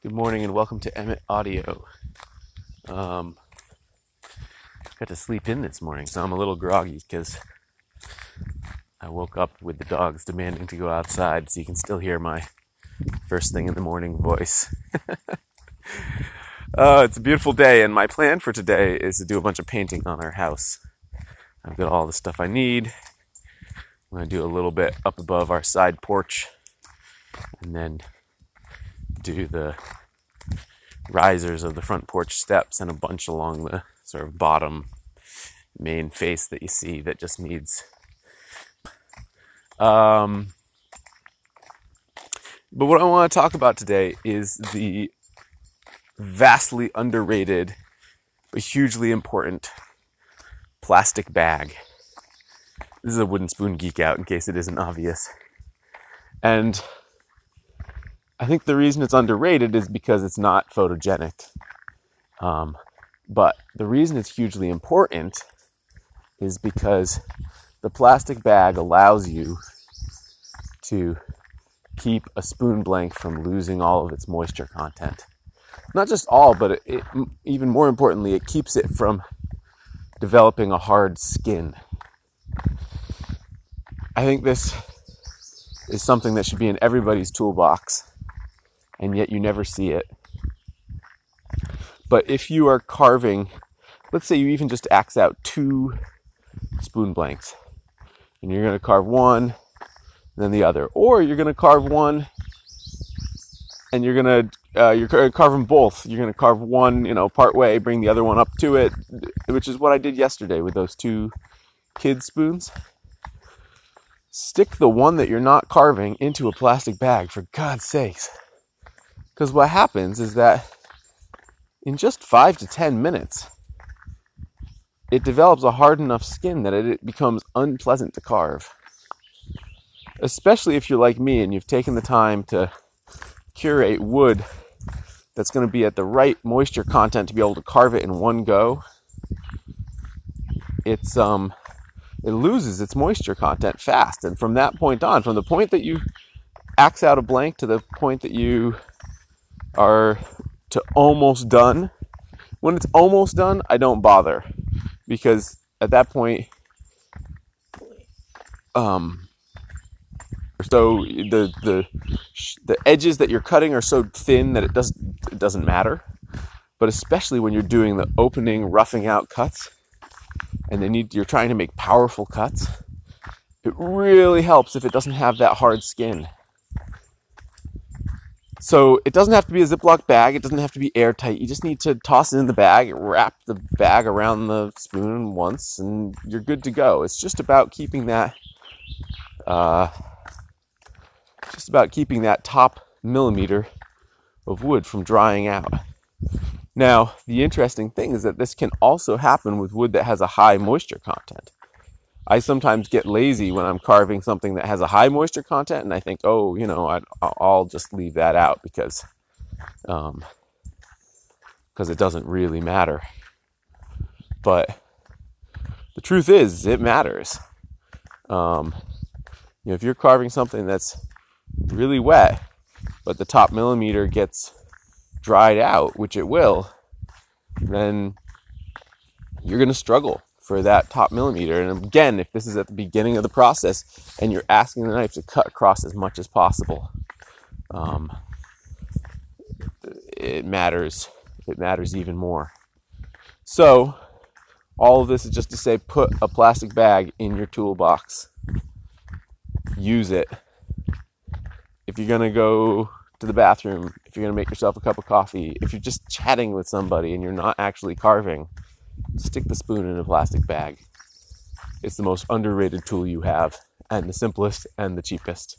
Good morning and welcome to Emmett Audio. Um, got to sleep in this morning, so I'm a little groggy because I woke up with the dogs demanding to go outside, so you can still hear my first thing in the morning voice. uh, it's a beautiful day, and my plan for today is to do a bunch of painting on our house. I've got all the stuff I need. I'm going to do a little bit up above our side porch, and then do the risers of the front porch steps and a bunch along the sort of bottom main face that you see that just needs um, but what I want to talk about today is the vastly underrated but hugely important plastic bag. This is a wooden spoon geek out in case it isn't obvious. And I think the reason it's underrated is because it's not photogenic. Um, but the reason it's hugely important is because the plastic bag allows you to keep a spoon blank from losing all of its moisture content. Not just all, but it, it, even more importantly, it keeps it from developing a hard skin. I think this is something that should be in everybody's toolbox and yet you never see it. But if you are carving, let's say you even just axe out two spoon blanks, and you're going to carve one, then the other, or you're going to carve one, and you're going to uh, you're carve them both. You're going to carve one, you know, part way, bring the other one up to it, which is what I did yesterday with those two kid spoons. Stick the one that you're not carving into a plastic bag, for God's sakes. Because what happens is that in just five to ten minutes, it develops a hard enough skin that it becomes unpleasant to carve. Especially if you're like me and you've taken the time to curate wood that's going to be at the right moisture content to be able to carve it in one go. It's um it loses its moisture content fast and from that point on from the point that you axe out a blank to the point that you are to almost done. When it's almost done, I don't bother because at that point, um, so the the the edges that you're cutting are so thin that it doesn't it doesn't matter. But especially when you're doing the opening, roughing out cuts, and then you, you're trying to make powerful cuts, it really helps if it doesn't have that hard skin. So it doesn't have to be a Ziploc bag. It doesn't have to be airtight. You just need to toss it in the bag, wrap the bag around the spoon once, and you're good to go. It's just about keeping that, uh, just about keeping that top millimeter of wood from drying out. Now, the interesting thing is that this can also happen with wood that has a high moisture content. I sometimes get lazy when I'm carving something that has a high moisture content, and I think, oh, you know, i will just leave that out because, um, because it doesn't really matter. But the truth is, it matters. Um, you know, if you're carving something that's really wet, but the top millimeter gets dried out, which it will, then you're going to struggle for that top millimeter. And again, if this is at the beginning of the process and you're asking the knife to cut across as much as possible, um, it matters. It matters even more. So, all of this is just to say put a plastic bag in your toolbox. Use it. If you're going to go to the bathroom, if you're going to make yourself a cup of coffee, if you're just chatting with somebody and you're not actually carving, stick the spoon in a plastic bag. It's the most underrated tool you have, and the simplest and the cheapest.